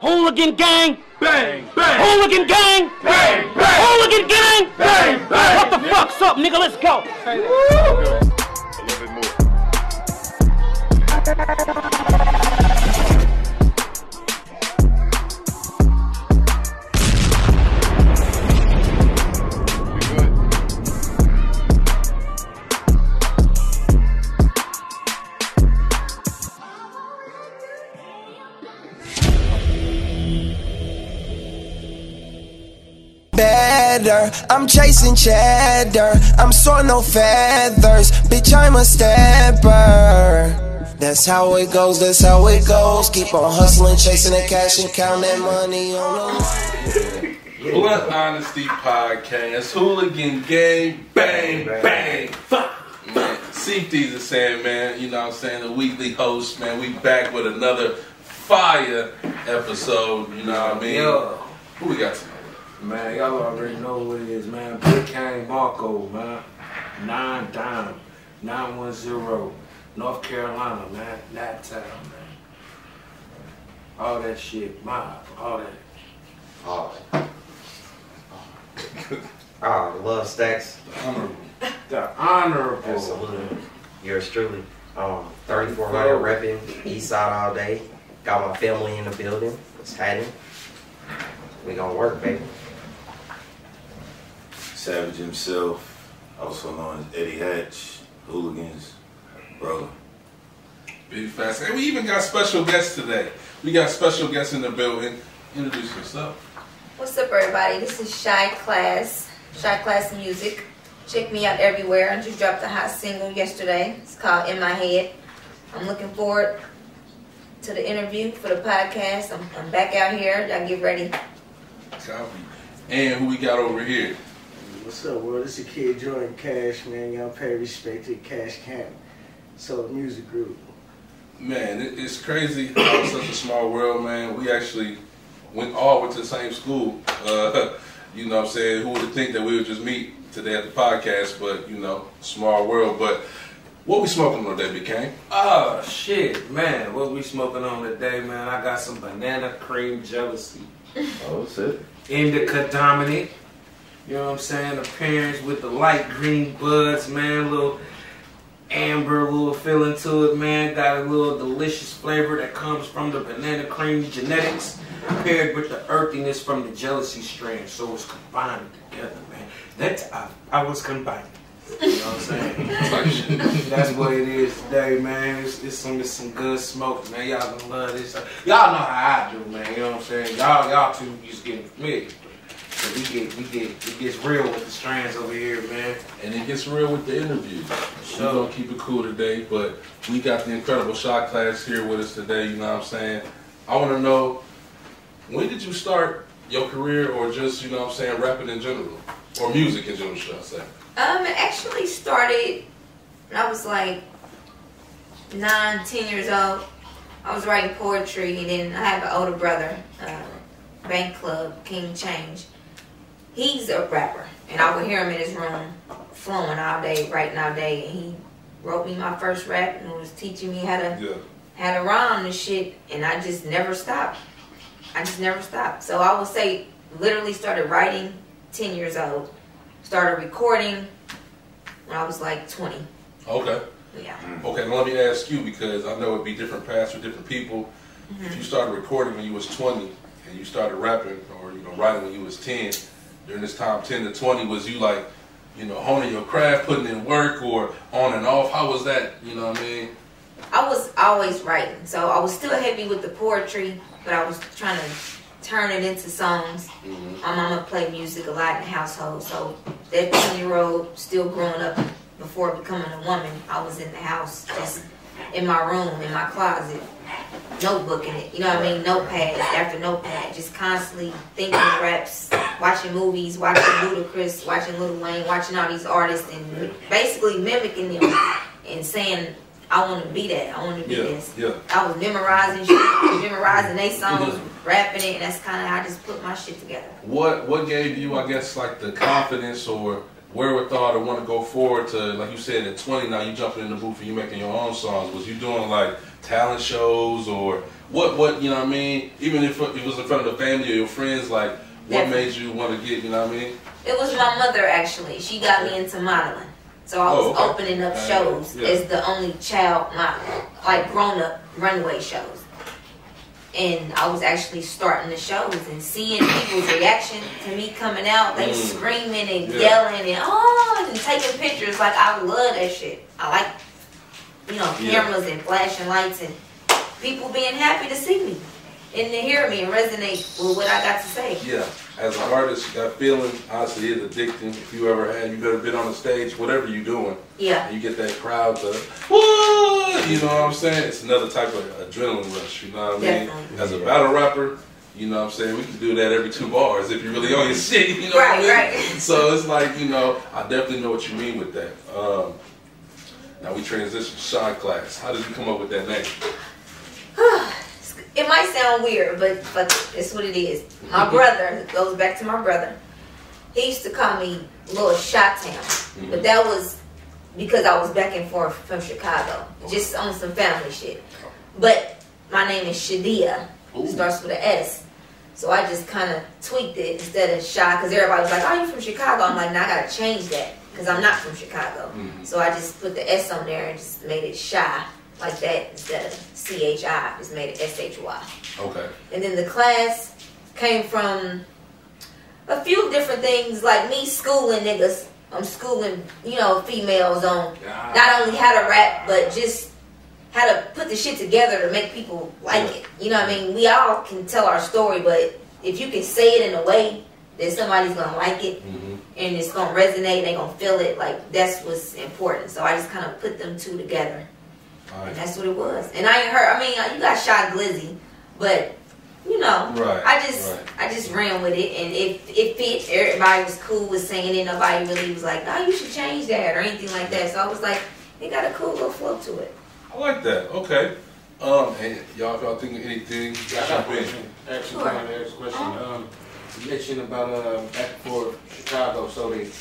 Hooligan gang! Bang, bang! Hooligan gang! Bang, bang! Hooligan gang! Bang, bang! What the fuck's up, nigga? Let's go! A little bit more. Better. I'm chasing cheddar. I'm soaring no feathers. Bitch, I'm a stepper. That's how it goes, that's how it goes. Keep on hustling, chasing the cash and count that money on the. Blunt Honesty Podcast, Hooligan Gang, bang, bang, fuck. Man, CFT's is saying, man, you know what I'm saying, the weekly host, man, we back with another fire episode, you know what I mean? Yo, Who we got tonight? Man, y'all already know what it is, man. Big Kane Marco, man. Nine dime, 910, North Carolina, man. That town, man. All that shit, mob, all that. All that. Oh. oh, love stacks. Honorable. The honorable. Absolutely. Yours truly. Um, 3400 repping, east side all day. Got my family in the building. It's happening. We gonna work, baby. Savage himself, also known as Eddie Hatch, Hooligans, brother. Big fast. And we even got special guests today. We got special guests in the building. Introduce yourself. What's up, everybody? This is Shy Class, Shy Class Music. Check me out everywhere. I just dropped a hot single yesterday. It's called In My Head. I'm looking forward to the interview for the podcast. I'm, I'm back out here. Y'all get ready. Copy. And who we got over here? What's up, world? This is Kid Jordan Cash, man. Y'all pay respect to Cash Camp. So music group. Man, it's crazy how it's such a small world, man. We actually went all went to the same school. Uh, you know what I'm saying? Who would have think that we would just meet today at the podcast, but you know, small world. But what we smoking on today, Big Oh, shit, man. What we smoking on today, man? I got some banana cream jealousy. Oh, shit. Indica dominant. You know what I'm saying? Appearance with the light green buds, man. Little amber, little feeling to it, man. Got a little delicious flavor that comes from the banana cream genetics, paired with the earthiness from the jealousy strain. So it's combined together, man. That I, I was combined. You know what I'm saying? That's what it is today, man. It's, it's some it's some good smoke, man. Y'all gonna love this. Y'all know how I do, man. You know what I'm saying? Y'all y'all two just getting familiar. So we get we get it gets real with the strands over here, man. And it gets real with the interview. Sure. We're gonna keep it cool today, but we got the incredible Shy Class here with us today, you know what I'm saying? I wanna know when did you start your career or just, you know what I'm saying, rapping in general? Or music in general, should I say? Um, it actually started when I was like nine, ten years old. I was writing poetry, and then I have an older brother, uh, Bank Club, King Change. He's a rapper, and I would hear him in his room flowing all day, writing all day, and he wrote me my first rap and was teaching me how to Yeah. had a rhyme and shit, and I just never stopped. I just never stopped. So I would say, literally started writing 10 years old. Started recording when I was like 20. Okay. Yeah. Mm. Okay, now let me ask you because I know it'd be different paths for different people. If mm-hmm. you started recording when you was 20 and you started rapping or you know writing when you was 10, during this time 10 to 20, was you like, you know, honing your craft, putting in work, or on and off? How was that? You know what I mean? I was always writing. So I was still heavy with the poetry, but I was trying to turn it into songs. Mm-hmm. My mama played music a lot in the household, so that 10 year old still growing up before becoming a woman, I was in the house, just in my room, in my closet, notebooking it. You know what I mean? Notepad after notepad, just constantly thinking raps, watching movies, watching Ludacris, watching Lil Wayne, watching all these artists, and basically mimicking them and saying, I want to be that. I want to be Yeah, this. yeah. I was memorizing shit, memorizing they songs, rapping it, and that's kind of how I just put my shit together. What what gave you, I guess, like the confidence or wherewithal to want to go forward to, like you said, at 20 now you jumping in the booth and you making your own songs? Was you doing like talent shows or what? What you know? what I mean, even if it was in front of the family or your friends, like what made you want to get? You know what I mean? It was my mother actually. She got me into modeling. So I was Oh, okay. opening up Uh, shows yeah. as the only child model, like grown up runway shows. And I was actually starting the shows and seeing people's reaction to me coming out. They Mm. screaming and Yeah. yelling and oh, and taking pictures. Like I love that shit. I like, you know, Yeah. cameras and flashing lights and people being happy to see me and to hear me and resonate with what I got to say. Yeah, as an artist, that feeling honestly is addicting. If you ever had, you ever been on the stage, whatever you're doing, Yeah. you get that crowd to? You know what I'm saying? It's another type of adrenaline rush. You know what I mean? Definitely. As a battle rapper, you know what I'm saying? We can do that every two bars if you're really on your shit. You know Right, what I mean? right. So it's like you know, I definitely know what you mean with that. Um, now we transition to Shy Class. How did you come up with that name? It might sound weird, but but it's what it is. My brother goes back to my brother. He used to call me Little Chi-Town, but that was because I was back and forth from Chicago, just on some family shit. But my name is Shadia. Ooh. Starts with an S. So I just kind of tweaked it instead of Shy, because everybody was like, "Oh, you from Chicago?" I'm like, "No, I gotta change that because I'm not from Chicago." Mhm. So I just put the S on there and just made it Shy like that the of C H I. Just made it S H Y. Okay. And then the class came from a few different things, like me schooling niggas. I'm schooling, you know, females on not only how to rap, but just how to put the shit together to make people like it. You know what I mean? We all can tell our story, but if you can say it in a way that somebody's gonna like it hmm and it's gonna resonate, they gonna feel it, like that's what's important. So I just kind of put them two together. All And right. that's what it was. And I ain't heard. I mean, you got Shy Glizzy, but you know, Right, I just right. I just ran with it, and it it fit. Everybody was cool with singing it. Nobody really was like, "No, you should change that" or anything like that. So I was like, it got a cool little flow to it. I like that. Okay. Um, and y'all, if y'all think of anything, I got jump in. question. Actually, Sure. kind of ask a question. Um, you mentioned about uh, back and forth Chicago. So did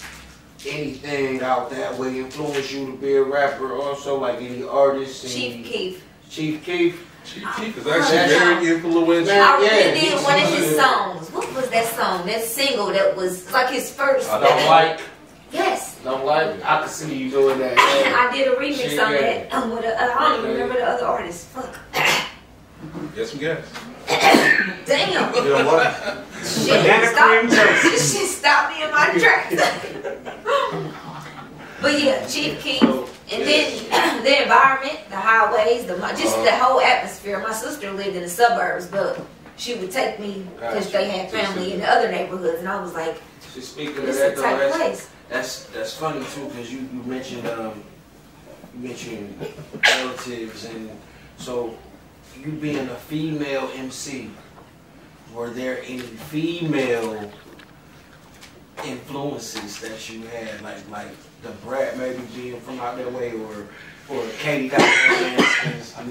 anything out that way influence you to be a rapper? Also, like any artists? and- Chief Keef. Chief Keef. Chief Keef is actually very influential. Man, I yeah, really did one of his songs. What was that song? That single that was like his first. I don't like. Yes. Don't like. I can see you doing that. I did a remix on that. Um, with a, I don't even remember the other artist. Fuck. Yes, we gas. Damn. You know what? Shit, Banana stop. cream toast. This shit stopped me in my tracks. but yeah, Chief Keef. And then the environment, the highways, the just the whole atmosphere. My sister lived in the suburbs, but she would take me because they had family in the other neighborhoods, and I was like, Just speaking of "This that, though, the type of that's, place." that's that's funny too, because you you mentioned um you mentioned relatives, and so you being a female MC, were there any female influences that you had, like like Da Brat maybe being from out that way, or or Katie got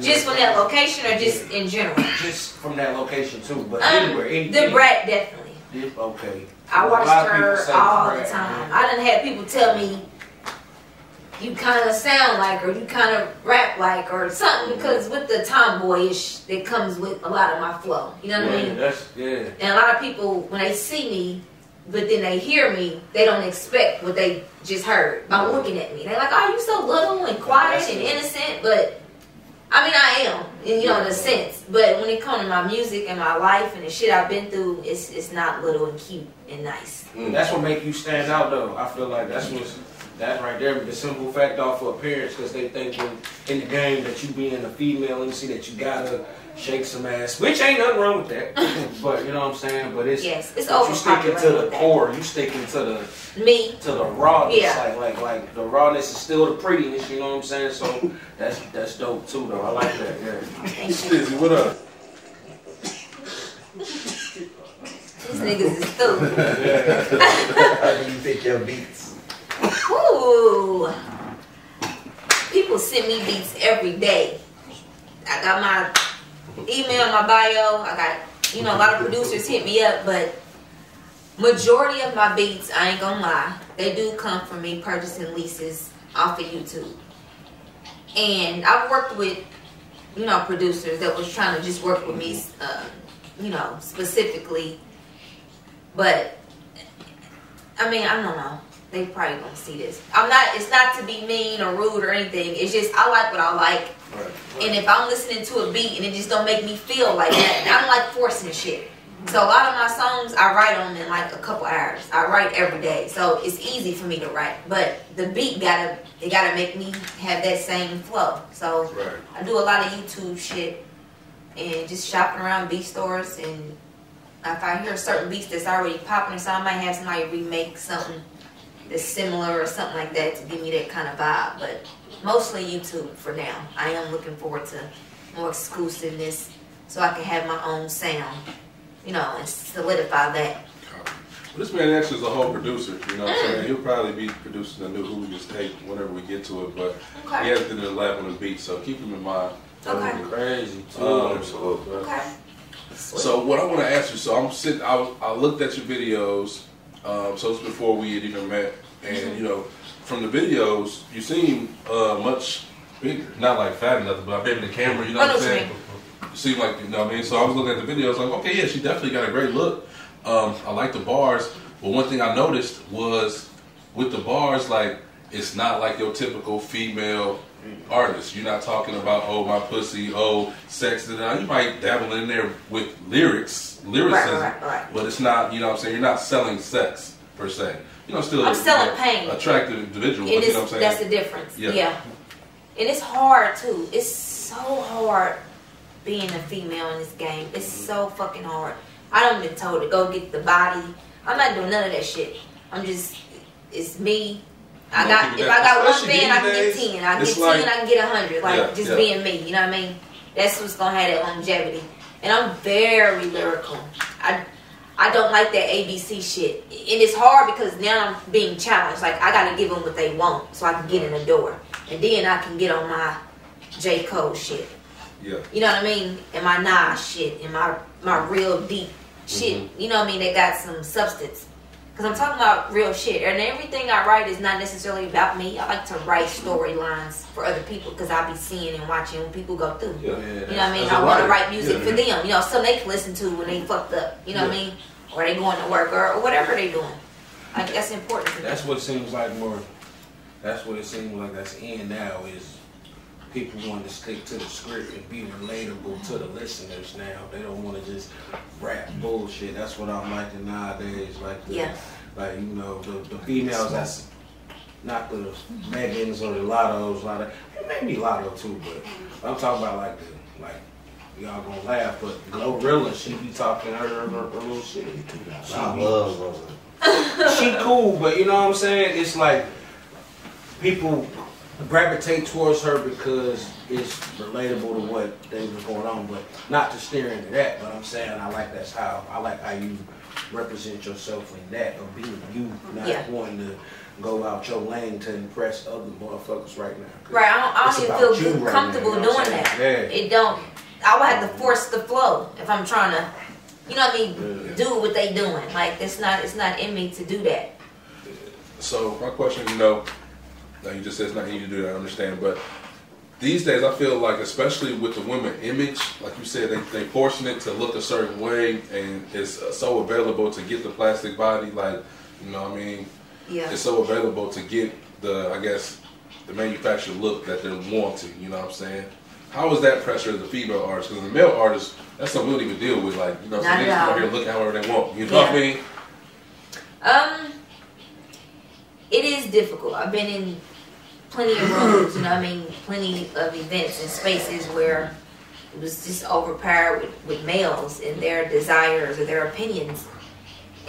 Just from that location, or just in general? just from that location too, but Um, anywhere, any, Da Brat definitely. okay. I A watched lot of people her all the time. man. I didn't have people tell me you kind of sound like or you kind of rap like or something because with the tomboyish that comes with a lot of my flow. You know what I mean? that's yeah. And a lot of people when they see me, but then they hear me, they don't expect what they just heard by looking at me. They're like, "Oh, you so little and quiet and innocent," but I mean, I am, in, you know, in a sense. But when it comes to my music and my life and the shit I've been through, it's it's not little and cute and nice. Mm. That's what make you stand out, though. I feel like that's what's that right there. The simple fact off of appearance, because they think when in the game that you being a female you see that you gotta shake some ass, which ain't nothing wrong with that. but you know what I'm saying. But it's Yes, it's but you sticking to the with that. core. You sticking to the Me, to the rawness. Yeah. Like like like the rawness is still the prettiness. You know what I'm saying. So that's that's dope too, though. I like that. Yeah. Stizzy, what up? these niggas is through. How do you pick your beats? Ooh. People send me beats every day. I got my email, my bio. I got, you know, a lot of producers hit me up, but majority of my beats, I ain't gonna lie, they do come from me purchasing leases off of YouTube. And I've worked with you know, producers that was trying to just work with me, uh, you know, specifically. But I mean, I don't know. They probably gonna see this. I'm not. It's not to be mean or rude or anything. It's just I like what I like, Right. and if I'm listening to a beat and it just don't make me feel like that, I don't like forcing shit. So a lot of my songs I write on in like a couple hours. I write every day, so it's easy for me to write. But the beat gotta it gotta make me have that same flow. So Right. I do a lot of YouTube shit and just shopping around beat stores and if I hear a certain beats that's already popular, so I might have somebody remake something that's similar or something like that to give me that kind of vibe. But mostly YouTube for now. I am looking forward to more exclusiveness so I can have my own sound, you know, and solidify that. Well, this man actually is a whole producer. You know what I'm saying? He'll probably be producing a new Hooligans tape whenever we get to it. But Okay. he has been in the lab on the beat, so keep him in mind. Okay. Crazy. Um, Absolutely. Okay. So what I want to ask you, so I'm sitting, I, I looked at your videos, um, so it's before we had even met, and you know, from the videos, you seem uh, much bigger. Not like fat or nothing, but I've been in the camera, you know what I'm saying? You seem like, you know what I mean? So I was looking at the videos, like, okay, yeah, she definitely got a great look. Um, I like the bars, but one thing I noticed was with the bars, like, it's not like your typical female artist. You're not talking about oh my pussy, oh sex. Now you might dabble in there with lyrics, lyricism, Right, right, right. but it's not. You know what I'm saying? You're not selling sex per se. You know, still I'm a, selling you know, pain. attractive individual. It you know what I'm saying? that's the difference. Yeah. Yeah. And it's hard too. It's so hard being a female in this game. It's Mm-hmm. so fucking hard. I don't been told to go get the body. I'm not doing none of that shit. I'm just it's me. I got if I got one fan, I can get ten. I get like- ten, I can get a hundred. Like Yeah, just yeah. being me. You know what I mean? That's what's gonna have that longevity. And I'm very lyrical. I I don't like that ABC shit. And it's hard because now I'm being challenged. Like, I gotta give them what they want so I can get in the door. And then I can get on my J. Cole shit. Yeah. You know what I mean? And my Nas shit. And my, my real deep shit. You know what I mean? They got some substance. Because I'm talking about real shit. And everything I write is not necessarily about me. I like to write storylines for other people because I be seeing and watching what people go through. Yeah. You know what I mean? I want to write music yeah. for them. You know, something they can listen to when they fucked up. You know what I mean? Or they going to work or, or whatever they doing. Like that's important. That's what it seems like more. That's what it seems like that's in now is people want to stick to the script and be relatable to the listeners now. They don't want to just rap bullshit. That's what I'm liking nowadays. Like the, Yeah. like you know the, the females that's not the Megans or the Lattos. Latto, maybe Latto too, but I'm talking about like the like. Y'all gonna laugh, but Glorilla, she be talking her, her, her little shit. She I love Rosa. she cool, but you know what I'm saying? It's like people gravitate towards her because it's relatable to what things are going on, but not to steer into that. But I'm saying I like that's how I like how you represent yourself in that of being you, not Yeah. wanting to go out your lane to impress other motherfuckers right now. Right, I don't, I don't even feel you good- right comfortable now, you know doing that. saying? It don't. I would have to force the flow if I'm trying to, you know what I mean, Yeah. do what they doing. Like it's not, it's not in me to do that. So my question, you know, you just said it's not easy to do that. I understand, but these days I feel like, especially with the women image, like you said, they they forcing it to look a certain way, and it's uh, so available to get the plastic body. Like, you know, what I mean, Yeah. it's so available to get the, I guess, the manufactured look that they're wanting. You know what I'm saying? How is that pressure as a female artist? Because the male artist, that's something we don't even deal with. Like, you know, so Not they just here looking however they want. You know what I mean? Um, it is difficult. I've been in plenty of rooms, you know, what I mean, plenty of events and spaces where it was just overpowered with, with males and their desires or their opinions,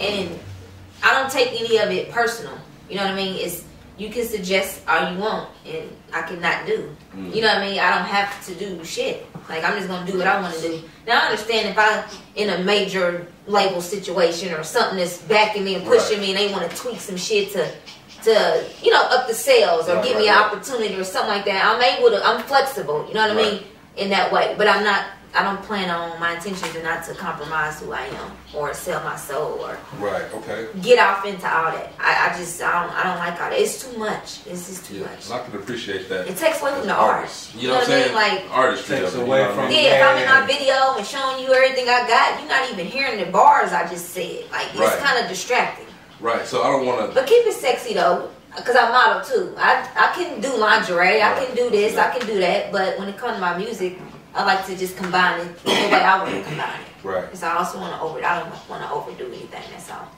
and I don't take any of it personal. You know what I mean? It's you can suggest all you want, and I cannot do. Mm. You know what I mean? I don't have to do shit. Like I'm just gonna do what I want to do. Now I understand if I in a major label situation or something that's backing me and pushing Right. me, and they want to tweak some shit to to you know up the sales or Right, give right, me an right. opportunity or something like that. I'm able to. I'm flexible. You know what I mean? In that way, but I'm not I don't plan on my intentions are not to compromise who I am or sell my soul or Right. Okay. get off into all that. I, I just I don't I don't like all that. It's too much. It's just too Yeah. much. I can appreciate that. It takes away from the art. You know what I'm saying? Like Artistry Takes away from- yeah, if I'm in my video and showing you everything I got, you're not even hearing the bars I just said. Like it's kind of distracting. Right. So I don't want to. But keep it sexy though, because I model too. I I can do lingerie, I can do this, I can do that. But when it comes to my music, I like to just combine it the way I want to combine it. Right. Because I also want to over. I don't want to overdo anything. That's all.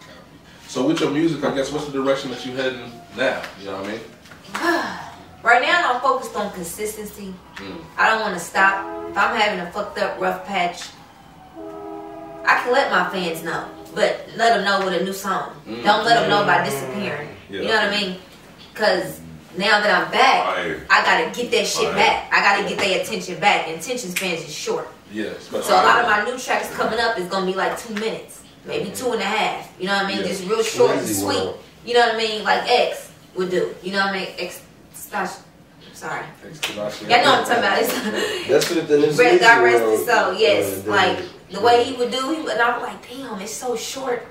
So with your music, I guess what's the direction that you're heading now? You know what I mean? Right now, I'm focused on consistency. Mm. I don't want to stop. If I'm having a fucked up rough patch, I can let my fans know, but let them know with a new song. Mm. Don't let them know by disappearing. Yeah. You know what I mean? Because now that I'm back, Fire. I gotta get that shit Fire. back. I gotta get their attention back. And attention spans is short. Yeah. especially- So a lot of my new tracks coming up is gonna be like two minutes, maybe two and a half. You know what I mean? Yeah. Just real short and sweet. world. You know what I mean? Like X would do. You know what I mean? X. Slash, sorry. Thanks to my shit. Y'all know what I'm talking about. It's, That's what the new Red Sleazy God rest his soul. Yes, uh, like did. The way he would do, he would, and I'm like, damn, it's so short.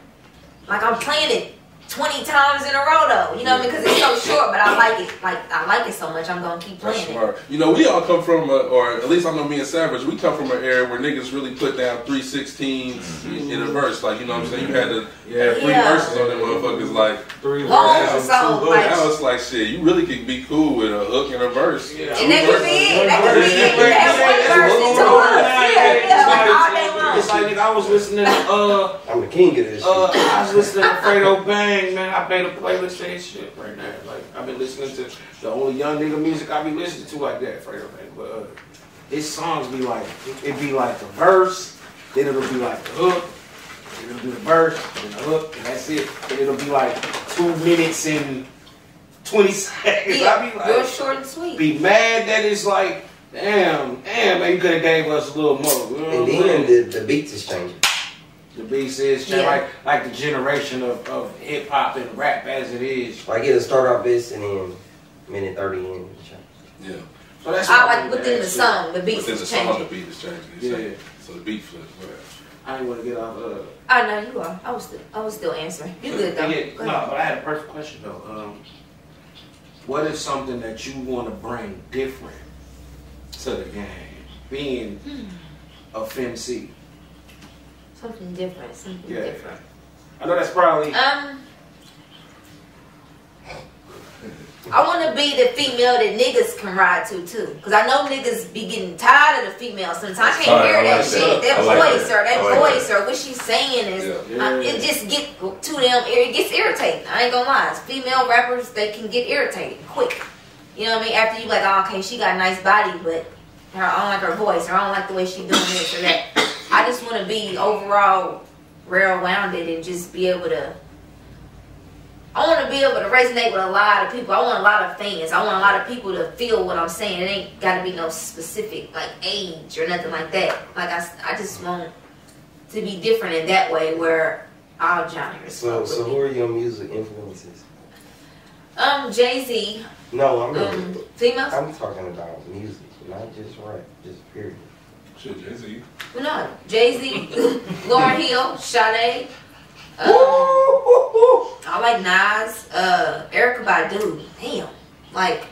Like I'm playing it 20 times in a row though. You know what I mean? Because it's so short, but I like it. Like I like it so much, I'm gonna keep That's playing it. smart. You know, we all come from, a, or at least I know me and Savage, we come from an era where niggas really put down three sixteens mm-hmm. in a verse. Like, you know what I'm saying? You had to have three Yeah. verses on them motherfuckers. Like, Three Long verses, song, two like- now it's like shit. You really could be cool with a hook and a verse. Yeah. And that could be it. That could be it. You have one verse and two hooks. Yeah, yeah, like all day long. It's like nigga, I was listening to uh I'm the king of this uh shit. I was listening to Fredo Bang, man. I made a playlist of his shit right now. Like I've been listening to the only young nigga music I be listening to like that, Fredo Bang. But uh, his songs be like it be like the verse, then it'll be like the hook, then it'll be the verse, then the hook, and that's it. And it'll be like two minutes and twenty seconds. I be Yeah, real short and sweet. be mad that it's like, damn, damn, man, you could have gave us a little more. You know And what then the, the beats is changing. The beats is Yeah. like like the generation of, of hip hop and rap as it is. Like it'll start off this and then minute 30 in. Yeah. So that's I why like within the ask song, the beats Within the is song, the changing. beat is changing. Yeah. changing. So the beat flips. Right. I didn't want to get off. Uh, I know you are. I was still, I was still answering. You good though? yeah, Go no, but I had a perfect question though. Um, what is something that you want to bring different to the game? Being a FemC. Something different. Something Yeah. different. I know that's probably Um, I want to be the female that niggas can ride to too, cause I know niggas be getting tired of the female sometimes. I can't Alright, hear I that like shit, that. that, I like voice that. or that like voice or what she's saying is. Yeah. I- it just get to them. It gets irritating. I ain't gonna lie. It's Female rappers they can get irritated quick. You know what I mean? After you like, oh, okay, she got a nice body, but her, I don't like her voice, or I don't like the way she doing this or that. I just want to be overall well-rounded and just be able to. I want to be able to resonate with a lot of people. I want a lot of fans. I want a lot of people to feel what I'm saying. It ain't got to be no specific like age or nothing like that. Like I, I just want to be different in that way where all genres. So, so who are your music influences? Um, Jay Z. No, I'm Um, females. I'm talking about music, not just rap, just period. Shit, Jay Z. No, Jay Z, Lauryn Hill, Sade. Um, I like Nas, uh, Erykah Badu. Damn, like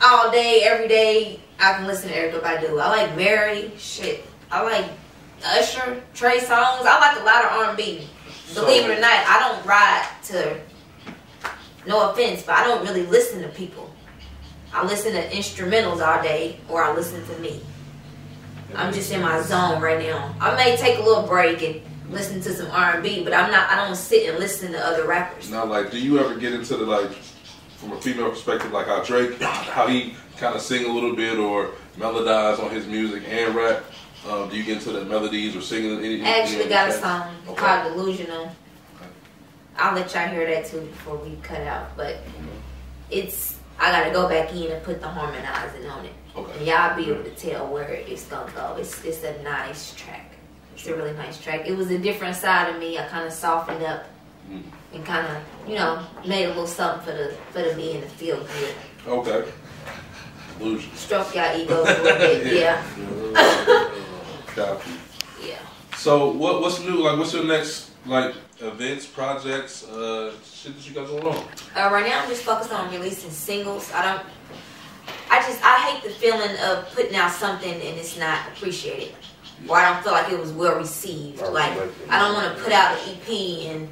all day, every day, I can listen to Erykah Badu. I like Mary. Shit, I like Usher, Trey Songz. I like a lot of R&B. Believe it or not, I don't ride to. No offense, but I don't really listen to people. I listen to instrumentals all day, or I listen to me. I'm just in my zone right now. I may take a little break and listen to some R&B, but I'm not. I don't sit and listen to other rappers. Now, like, do you ever get into the like, from a female perspective, like how Drake, how he kind of sing a little bit or melodize on his music and rap? Um, do you get into the melodies or singing? Any, I actually got a song Okay. called Delusional. I'll let y'all hear that too before we cut out, but it's I gotta go back in and put the harmonizing on it. Okay. And y'all be able to tell where it's gonna go. It's it's a nice track. It's a really nice track. It was a different side of me. I kind of softened up Mm. and kind of you know made a little something for the for the men to feel good. Okay. Illusion. Stroke y'all egos a little bit, yeah. Copy. Yeah. So what what's new? Like what's your next like events, projects, uh, shit that you got going on? Uh, right now, I'm just focused on releasing singles. I don't. I just I hate the feeling of putting out something and it's not appreciated, or I don't feel like it was well received. Like I don't want to put out an EP and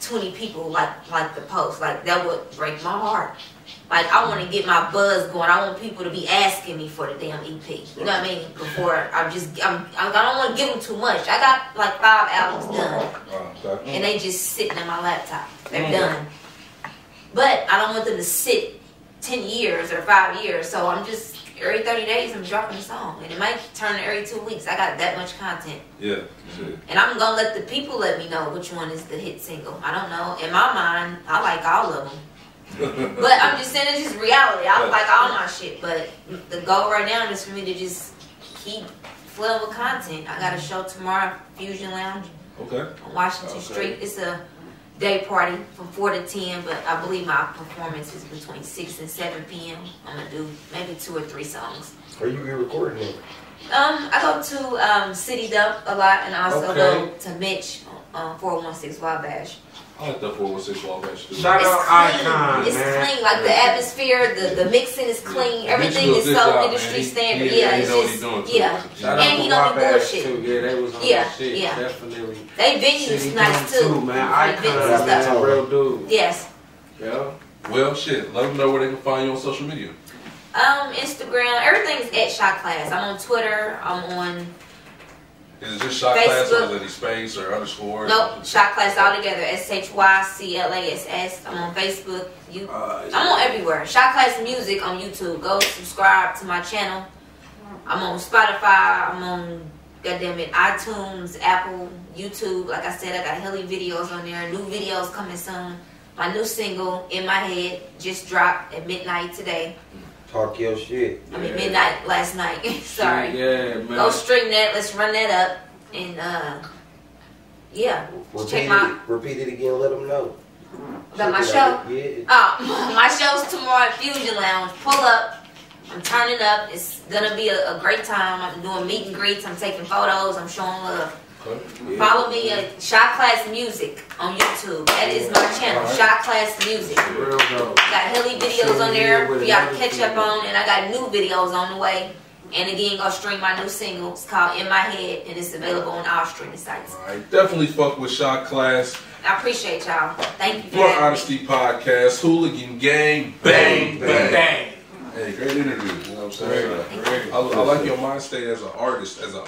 20 people like like the post. Like that would break my heart. Like I want to get my buzz going. I want people to be asking me for the damn EP. You know what I mean? Before I'm just I'm, I don't want to give them too much. I got like five albums done and they just sitting on my laptop. They're done. But I don't want them to sit ten years or five years. So I'm just every thirty days I'm dropping a song, and it might turn every two weeks. I got that much content, Yeah. Shit. and I'm gonna let the people let me know which one is the hit single. I don't know. In my mind, I like all of them. But I'm just saying it's just reality. I like all my shit, but the goal right now is for me to just keep flooding with content. I got a show tomorrow, Fusion Lounge Okay. on Washington Okay. Street. It's a day party from 4 to 10, but I believe my performance is between 6 and 7 p.m. I'm going to do maybe two or three songs. Are you be recording it? Um, I go to um, City Dump a lot and I also Okay. go to Mitch on 416 Wabash. I like that 416 Wabash too. Shout It's out clean. Icon, it's man. clean. Like the atmosphere, the, the mixing is clean. Yeah. Everything Mitch is do a so good job, industry man. He- standard. he- yeah, he it's know what just he doing too, yeah. man. Shout And out he to don't do Wabash, bullshit. too. Yeah, they was on Yeah, that shit. yeah. Definitely. They venues City nice Dome, too. man. Like Icon, venues and man. stuff. Real dude. Yes. Yeah. Well, shit. Let them know where they can find you on social media. Um, Instagram, everything's at Shy Class. I'm on Twitter. I'm on Is it just Shy Class or is there any space or underscore? nope Shy Class all together. S H Y C L A S S. I'm on Facebook. You, Uh, I'm on everywhere. Shy Class Music on YouTube. Go subscribe to my channel. I'm on Spotify. I'm on goddamn it iTunes, Apple, YouTube. Like I said, I got hilly videos on there. New videos coming soon. My new single, In My Head, just dropped at midnight today. Talk your shit. I mean midnight last night. Sorry. Yeah, man. Go stream that. Let's run that up. And uh yeah. Repeat Check my it, repeat it again. Let them know. about my Check it show. out. Yeah. Oh, my show's tomorrow at Fusion Lounge. Pull up. I'm turning up. It's gonna be a, a great time. I'm doing meet and greets. I'm taking photos. I'm showing love. Okay. Follow me at Shy Class Music on YouTube. That is my channel, Alright. Shy Class Music. Got hilly videos on there. With We got another catch up on, and I got new videos on the way. And again, go stream my new single. It's called In My Head, and it's available on all streaming sites. All right. Definitely fuck with Shy Class. I appreciate y'all. Thank you for More having me. Honesty Podcast. Hooligan Gang. Bang, bang. Bang. Hey, great interview. You know what I'm saying? Great. I, I like your mind state as an artist, as an